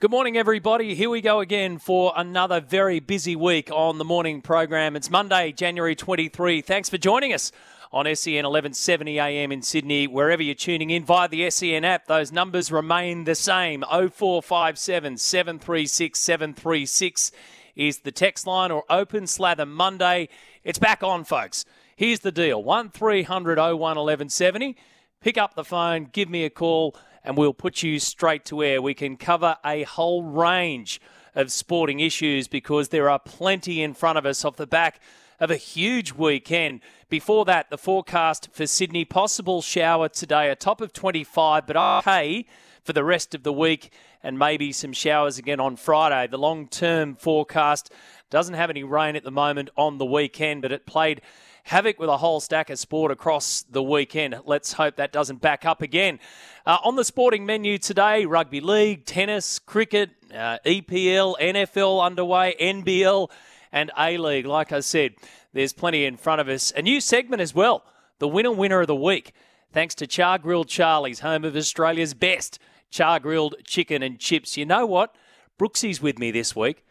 Good morning, everybody. Here we go again for another very busy week on the morning program. It's Monday, January 23. Thanks for joining us on SEN 1170 AM in Sydney. Wherever you're tuning in via the SEN app, those numbers remain the same 0457 736 736 is the text line or open slather Monday. It's back on, folks. Here's the deal 1300 01 1170. Pick up the phone, give me a call and we'll put you straight to air. We can cover a whole range of sporting issues because there are plenty in front of us off the back of a huge weekend. Before that, the forecast for Sydney possible shower today, a top of 25, but okay for the rest of the week and maybe some showers again on Friday. The long term forecast doesn't have any rain at the moment on the weekend, but it played havoc with a whole stack of sport across the weekend. Let's hope that doesn't back up again. Uh, on the sporting menu today, rugby league, tennis, cricket, uh, EPL, NFL underway, NBL, and A League. Like I said, there's plenty in front of us. A new segment as well the winner winner of the week. Thanks to Char Grilled Charlie's, home of Australia's best char grilled chicken and chips. You know what? Brooksy's with me this week.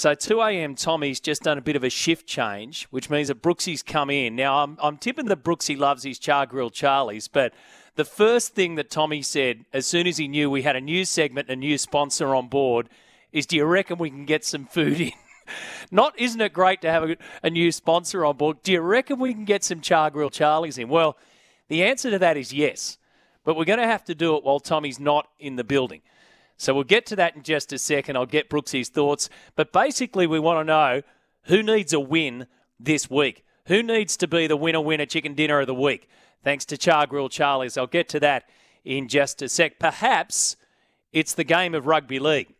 So 2 a.m. Tommy's just done a bit of a shift change, which means that Brooksy's come in. Now I'm, I'm tipping that Brooksy loves his char grilled Charlies, but the first thing that Tommy said as soon as he knew we had a new segment, a new sponsor on board, is, "Do you reckon we can get some food in?" Not, isn't it great to have a, a new sponsor on board? Do you reckon we can get some char grilled Charlies in? Well, the answer to that is yes, but we're going to have to do it while Tommy's not in the building. So we'll get to that in just a second. I'll get Brooksy's thoughts. But basically, we want to know who needs a win this week. Who needs to be the winner winner chicken dinner of the week? Thanks to Char Grill Charlie's. I'll get to that in just a sec. Perhaps it's the game of rugby league.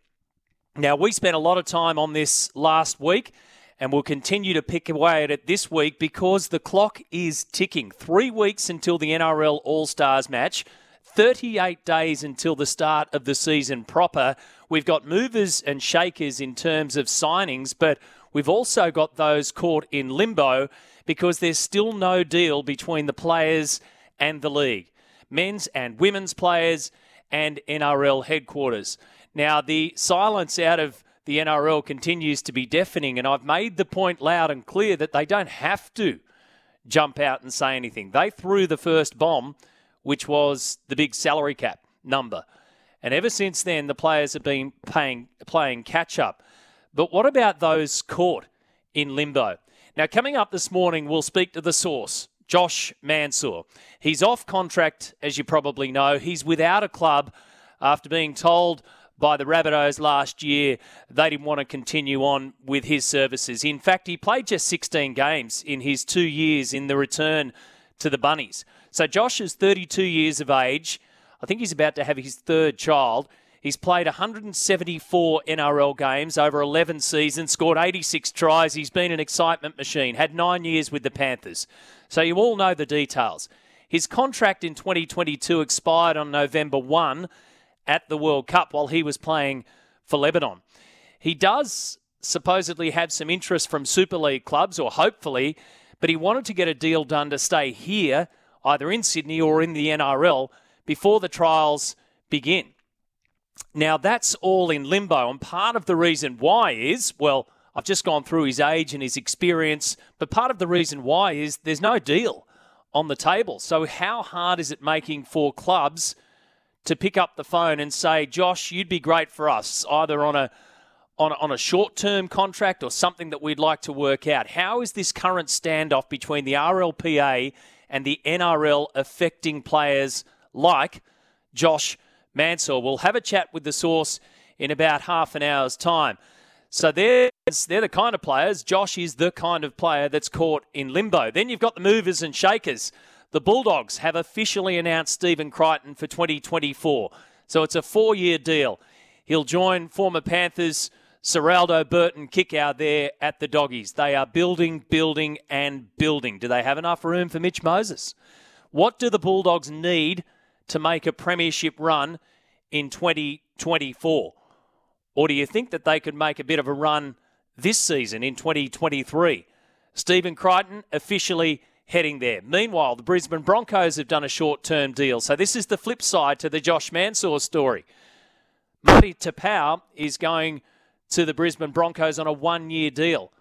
Now, we spent a lot of time on this last week and we'll continue to pick away at it this week because the clock is ticking. Three weeks until the NRL All Stars match. 38 days until the start of the season proper. We've got movers and shakers in terms of signings, but we've also got those caught in limbo because there's still no deal between the players and the league, men's and women's players and NRL headquarters. Now, the silence out of the NRL continues to be deafening, and I've made the point loud and clear that they don't have to jump out and say anything. They threw the first bomb which was the big salary cap number. And ever since then, the players have been paying, playing catch up. But what about those caught in limbo? Now, coming up this morning, we'll speak to the source, Josh Mansour. He's off contract, as you probably know. He's without a club after being told by the Rabbitohs last year they didn't want to continue on with his services. In fact, he played just 16 games in his two years in the return to the Bunnies. So Josh is 32 years of age. I think he's about to have his third child. He's played 174 NRL games over 11 seasons, scored 86 tries. He's been an excitement machine, had nine years with the Panthers. So you all know the details. His contract in 2022 expired on November 1 at the World Cup while he was playing for Lebanon. He does supposedly have some interest from Super League clubs, or hopefully, but he wanted to get a deal done to stay here either in Sydney or in the NRL before the trials begin. Now, that's all in limbo, and part of the reason why is well, I've just gone through his age and his experience, but part of the reason why is there's no deal on the table. So, how hard is it making for clubs to pick up the phone and say, Josh, you'd be great for us, either on a on, on a short term contract or something that we'd like to work out? How is this current standoff between the RLPA and the NRL affecting players like Josh Mansour. We'll have a chat with the source in about half an hour's time. So they're, they're the kind of players. Josh is the kind of player that's caught in limbo. Then you've got the movers and shakers. The Bulldogs have officially announced Stephen Crichton for 2024. So it's a four year deal. He'll join former Panthers Ciraldo Burton Kikau there at the Doggies. They are building, building, and building. Do they have enough room for Mitch Moses? What do the Bulldogs need to make a premiership run in 2024? Or do you think that they could make a bit of a run this season in 2023? Stephen Crichton officially heading there. Meanwhile, the Brisbane Broncos have done a short term deal. So this is the flip side to the Josh Mansour story. Marty Taupau is going to the Brisbane Broncos on a one year deal.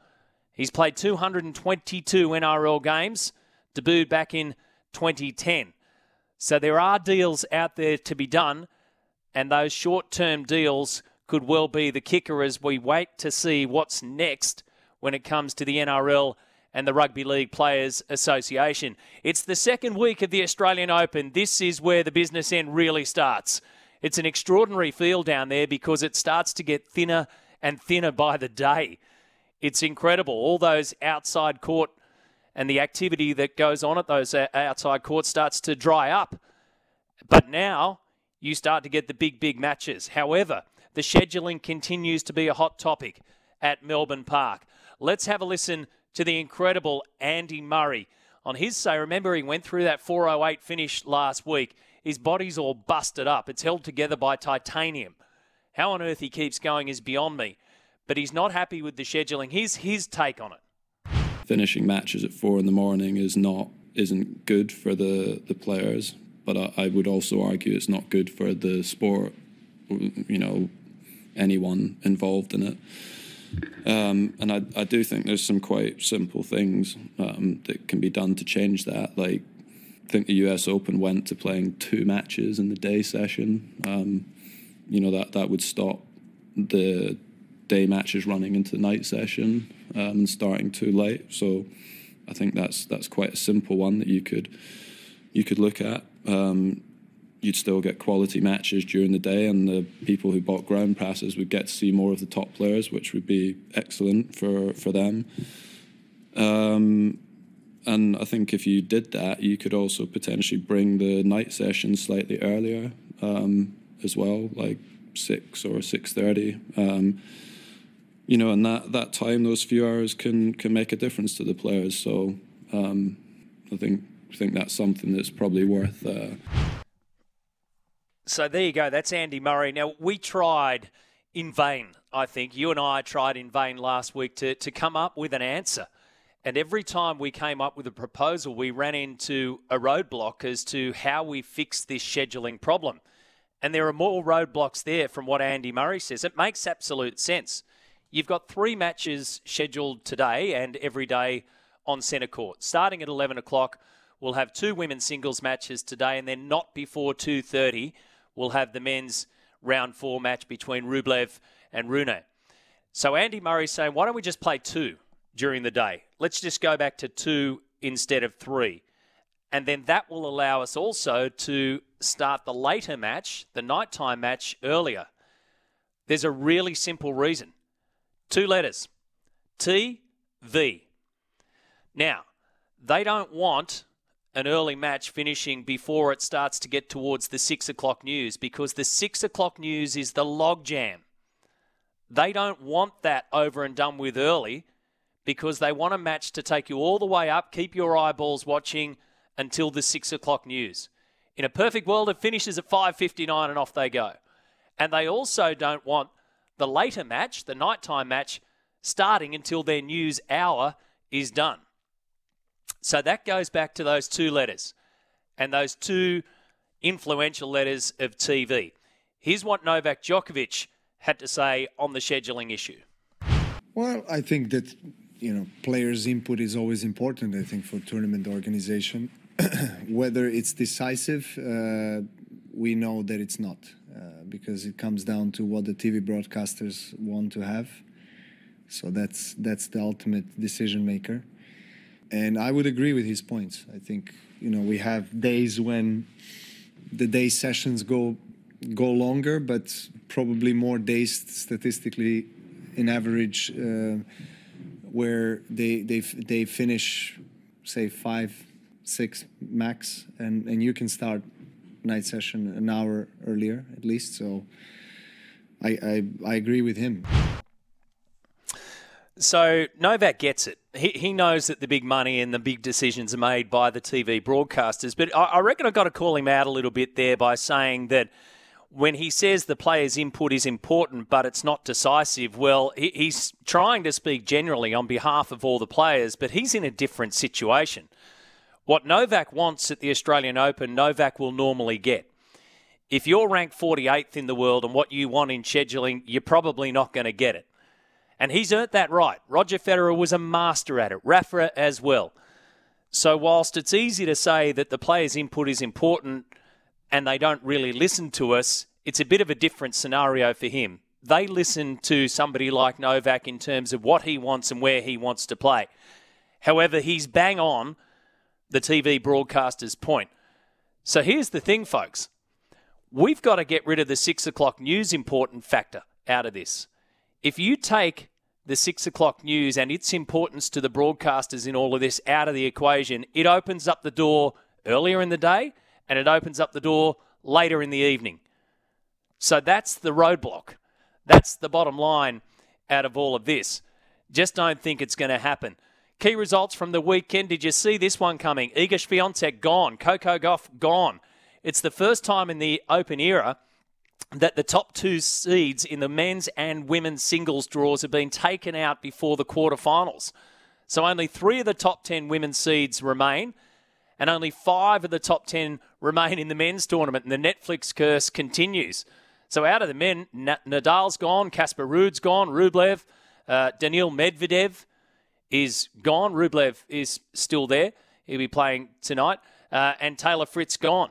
He's played 222 NRL games, debuted back in 2010. So there are deals out there to be done, and those short term deals could well be the kicker as we wait to see what's next when it comes to the NRL and the Rugby League Players Association. It's the second week of the Australian Open. This is where the business end really starts. It's an extraordinary field down there because it starts to get thinner and thinner by the day. It's incredible. All those outside court and the activity that goes on at those uh, outside courts starts to dry up. But now you start to get the big, big matches. However, the scheduling continues to be a hot topic at Melbourne Park. Let's have a listen to the incredible Andy Murray on his say. Remember, he went through that 408 finish last week. His body's all busted up. It's held together by titanium. How on earth he keeps going is beyond me. But he's not happy with the scheduling. Here's his take on it. Finishing matches at four in the morning is not isn't good for the, the players, but I, I would also argue it's not good for the sport. You know, anyone involved in it. Um, and I, I do think there's some quite simple things um, that can be done to change that. Like, I think the US Open went to playing two matches in the day session. Um, you know that that would stop the day matches running into the night session um, and starting too late. So I think that's that's quite a simple one that you could you could look at. Um, you'd still get quality matches during the day, and the people who bought ground passes would get to see more of the top players, which would be excellent for for them. Um, and I think if you did that, you could also potentially bring the night session slightly earlier. Um, as well, like six or six thirty. Um, you know, and that, that time, those few hours can can make a difference to the players. So um, I think think that's something that's probably worth. Uh... So there you go. That's Andy Murray. Now we tried in vain. I think you and I tried in vain last week to to come up with an answer. And every time we came up with a proposal, we ran into a roadblock as to how we fix this scheduling problem. And there are more roadblocks there from what Andy Murray says. It makes absolute sense. You've got three matches scheduled today and every day on centre court. Starting at 11 o'clock, we'll have two women's singles matches today, and then not before 2.30, we'll have the men's round four match between Rublev and Rune. So Andy Murray's saying, why don't we just play two during the day? Let's just go back to two instead of three. And then that will allow us also to start the later match, the nighttime match, earlier. There's a really simple reason. Two letters T V. Now, they don't want an early match finishing before it starts to get towards the six o'clock news because the six o'clock news is the logjam. They don't want that over and done with early because they want a match to take you all the way up, keep your eyeballs watching until the six o'clock news. In a perfect world, it finishes at 5.59 and off they go. And they also don't want the later match, the nighttime match, starting until their news hour is done. So that goes back to those two letters and those two influential letters of TV. Here's what Novak Djokovic had to say on the scheduling issue. Well, I think that you know players' input is always important. I think for tournament organization, whether it's decisive, uh, we know that it's not, uh, because it comes down to what the TV broadcasters want to have. So that's that's the ultimate decision maker. And I would agree with his points. I think you know we have days when the day sessions go go longer, but probably more days statistically, in average, uh, where they they they finish, say five six max, and and you can start night session an hour earlier at least. So I, I, I agree with him. So Novak gets it. He, he knows that the big money and the big decisions are made by the TV broadcasters. But I, I reckon I've got to call him out a little bit there by saying that when he says the player's input is important, but it's not decisive, well, he, he's trying to speak generally on behalf of all the players, but he's in a different situation. What Novak wants at the Australian Open, Novak will normally get. If you're ranked 48th in the world and what you want in scheduling, you're probably not going to get it. And he's earned that right. Roger Federer was a master at it, Rafa as well. So, whilst it's easy to say that the player's input is important and they don't really listen to us, it's a bit of a different scenario for him. They listen to somebody like Novak in terms of what he wants and where he wants to play. However, he's bang on the TV broadcaster's point. So, here's the thing, folks we've got to get rid of the six o'clock news important factor out of this. If you take the six o'clock news and its importance to the broadcasters in all of this out of the equation, it opens up the door earlier in the day and it opens up the door later in the evening. So that's the roadblock. That's the bottom line out of all of this. Just don't think it's going to happen. Key results from the weekend. Did you see this one coming? Iga Swiatek gone. Coco Gauff gone. It's the first time in the Open era that the top two seeds in the men's and women's singles draws have been taken out before the quarterfinals. So only three of the top 10 women's seeds remain, and only five of the top 10 remain in the men's tournament, and the Netflix curse continues. So out of the men, Nadal's gone, Casper Ruud's gone, Rublev, uh, Daniil Medvedev is gone. Rublev is still there. He'll be playing tonight. Uh, and Taylor Fritz gone.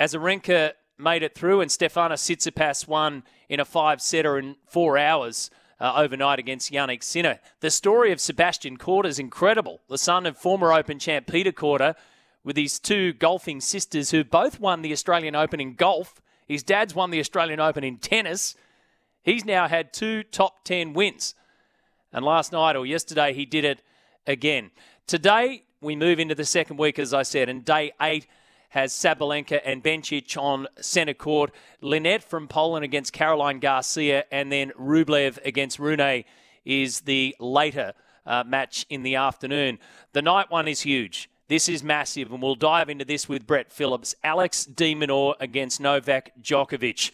Azarenka made it through, and Stefanos Tsitsipas won in a five-setter in four hours uh, overnight against Jannik Sinner. The story of Sebastian Korda is incredible. The son of former Open champ Peter Korda, with his two golfing sisters who both won the Australian Open in golf. His dad's won the Australian Open in tennis. He's now had two top 10 wins. And last night or yesterday, he did it again. Today, we move into the second week, as I said, and day eight has Sabalenka and Bencic on centre court. Linette from Poland against Caroline Garcia, and then Rublev against Rune is the later uh, match in the afternoon. The night one is huge. This is massive, and we'll dive into this with Brett Phillips. Alex de Minaur against Novak Djokovic.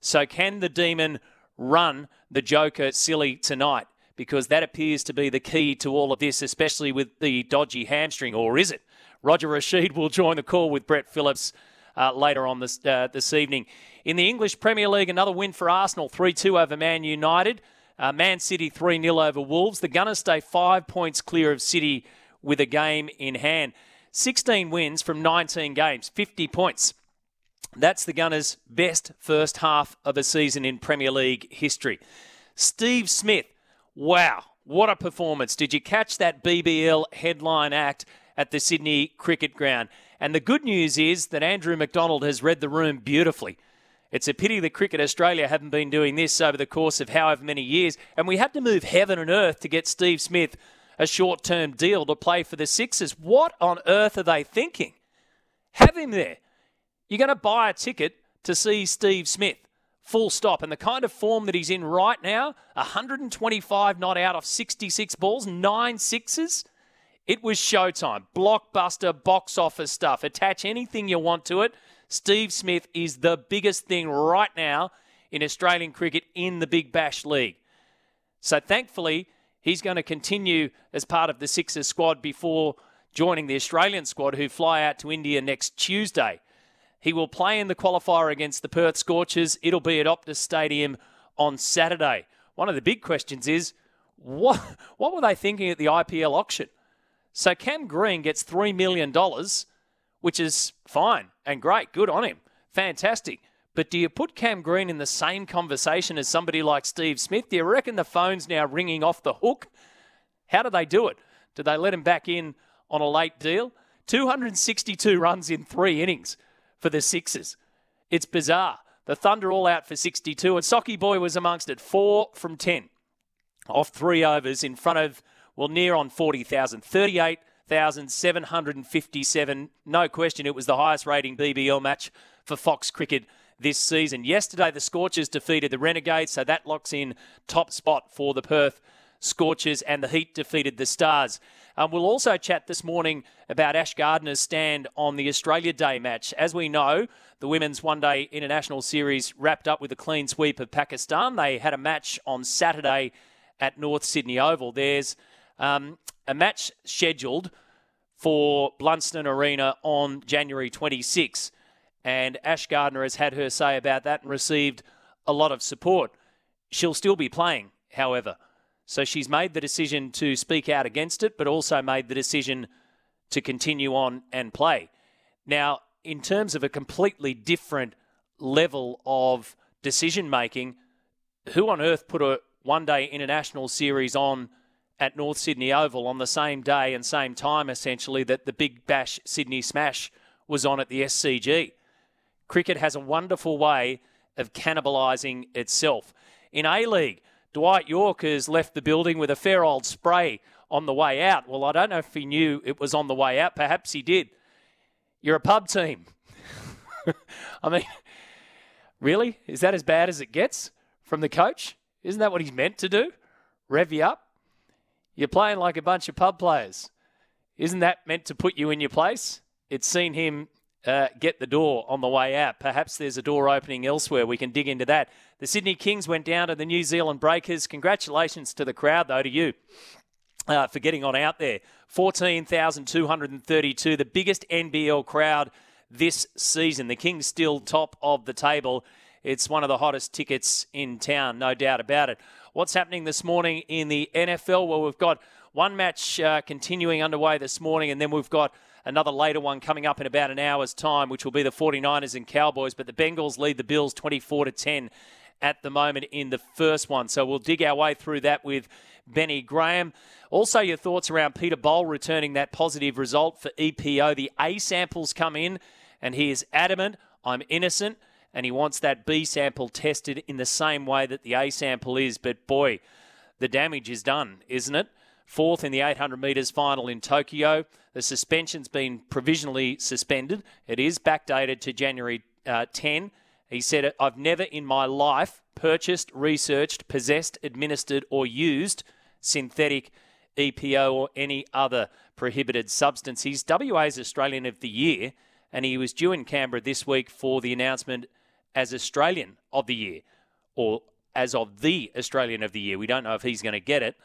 So, can the Demon run the Joker silly tonight? Because that appears to be the key to all of this, especially with the dodgy hamstring, or is it? Roger Rasheed will join the call with Brett Phillips uh, later on this, uh, this evening. In the English Premier League, another win for Arsenal 3 2 over Man United. Uh, Man City 3 0 over Wolves. The Gunners stay five points clear of City with a game in hand. 16 wins from 19 games, 50 points. That's the Gunners' best first half of a season in Premier League history. Steve Smith, wow, what a performance. Did you catch that BBL headline act? at the Sydney Cricket Ground. And the good news is that Andrew McDonald has read the room beautifully. It's a pity that Cricket Australia haven't been doing this over the course of however many years, and we had to move heaven and earth to get Steve Smith a short term deal to play for the Sixers. What on earth are they thinking? Have him there. You're going to buy a ticket to see Steve Smith. Full stop. And the kind of form that he's in right now 125 not out of 66 balls, nine sixes. It was showtime. Blockbuster box office stuff. Attach anything you want to it. Steve Smith is the biggest thing right now in Australian cricket in the Big Bash League. So thankfully, he's going to continue as part of the Sixers squad before joining the Australian squad, who fly out to India next Tuesday. He will play in the qualifier against the Perth Scorchers. It'll be at Optus Stadium on Saturday. One of the big questions is what, what were they thinking at the IPL auction? So Cam Green gets $3 million, which is fine and great. Good on him. Fantastic. But do you put Cam Green in the same conversation as somebody like Steve Smith? Do you reckon the phone's now ringing off the hook? How do they do it? Do they let him back in on a late deal? 262 runs in three innings for the Sixers. It's bizarre. The Thunder all out for 62, and Socky Boy was amongst it. Four from 10 off three overs in front of well, near on 40,000. 38,757. No question, it was the highest rating BBL match for Fox Cricket this season. Yesterday, the Scorchers defeated the Renegades, so that locks in top spot for the Perth Scorchers, and the Heat defeated the Stars. Um, we'll also chat this morning about Ash Gardner's stand on the Australia Day match. As we know, the Women's One Day International Series wrapped up with a clean sweep of Pakistan. They had a match on Saturday at North Sydney Oval. There's um, a match scheduled for Blundstone Arena on January 26. And Ash Gardner has had her say about that and received a lot of support. She'll still be playing, however. So she's made the decision to speak out against it, but also made the decision to continue on and play. Now, in terms of a completely different level of decision making, who on earth put a one day international series on at North Sydney Oval on the same day and same time, essentially, that the Big Bash Sydney Smash was on at the SCG? Cricket has a wonderful way of cannibalising itself. In A League, Dwight Yorke has left the building with a fair old spray on the way out. Well, I don't know if he knew it was on the way out. Perhaps he did. You're a pub team. I mean, really? Is that as bad as it gets from the coach? Isn't that what he's meant to do? Rev you up? You're playing like a bunch of pub players. Isn't that meant to put you in your place? It's seen him uh, get the door on the way out. Perhaps there's a door opening elsewhere. We can dig into that. The Sydney Kings went down to the New Zealand Breakers. Congratulations to the crowd, though, to you. Uh, for getting on out there. 14,232, the biggest NBL crowd this season. The Kings still top of the table. It's one of the hottest tickets in town, no doubt about it. What's happening this morning in the NFL? Well, we've got one match uh, continuing underway this morning, and then we've got another later one coming up in about an hour's time, which will be the 49ers and Cowboys. But the Bengals lead the Bills 24 to 10 at the moment in the first one. So we'll dig our way through that with Benny Graham. Also, your thoughts around Peter Bol returning that positive result for EPO. The A samples come in, and he is adamant I'm innocent, and he wants that B sample tested in the same way that the A sample is. But boy, the damage is done, isn't it? Fourth in the 800 metres final in Tokyo. The suspension's been provisionally suspended. It is backdated to January uh, 10. He said, I've never in my life purchased, researched, possessed, administered, or used synthetic EPO or any other prohibited substance. He's WA's Australian of the Year, and he was due in Canberra this week for the announcement as Australian of the Year, or as of the Australian of the Year. We don't know if he's going to get it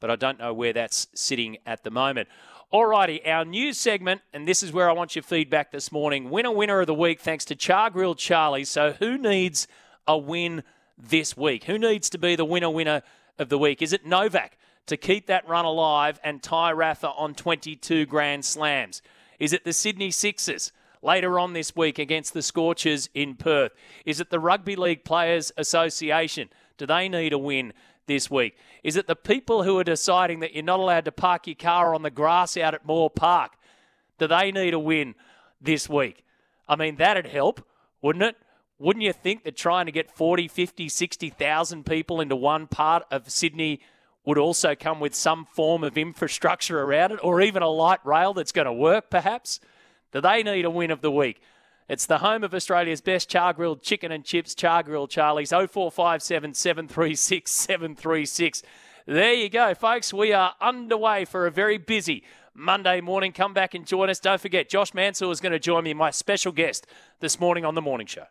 but I don't know where that's sitting at the moment. Alrighty, our news segment, and this is where I want your feedback this morning. Winner, winner of the week, thanks to Char Grill Charlie. So, who needs a win this week? Who needs to be the winner, winner of the week? Is it Novak to keep that run alive and tie Rafa on 22 Grand Slams? Is it the Sydney Sixers? Later on this week against the Scorchers in Perth? Is it the Rugby League Players Association? Do they need a win this week? Is it the people who are deciding that you're not allowed to park your car on the grass out at Moore Park? Do they need a win this week? I mean, that'd help, wouldn't it? Wouldn't you think that trying to get 40, 50, 60,000 people into one part of Sydney would also come with some form of infrastructure around it or even a light rail that's going to work, perhaps? Do they need a win of the week? It's the home of Australia's best char grilled chicken and chips, Char Grill Charlie's 0457 736 736. There you go, folks. We are underway for a very busy Monday morning. Come back and join us. Don't forget, Josh Mansour is going to join me, my special guest, this morning on The Morning Show.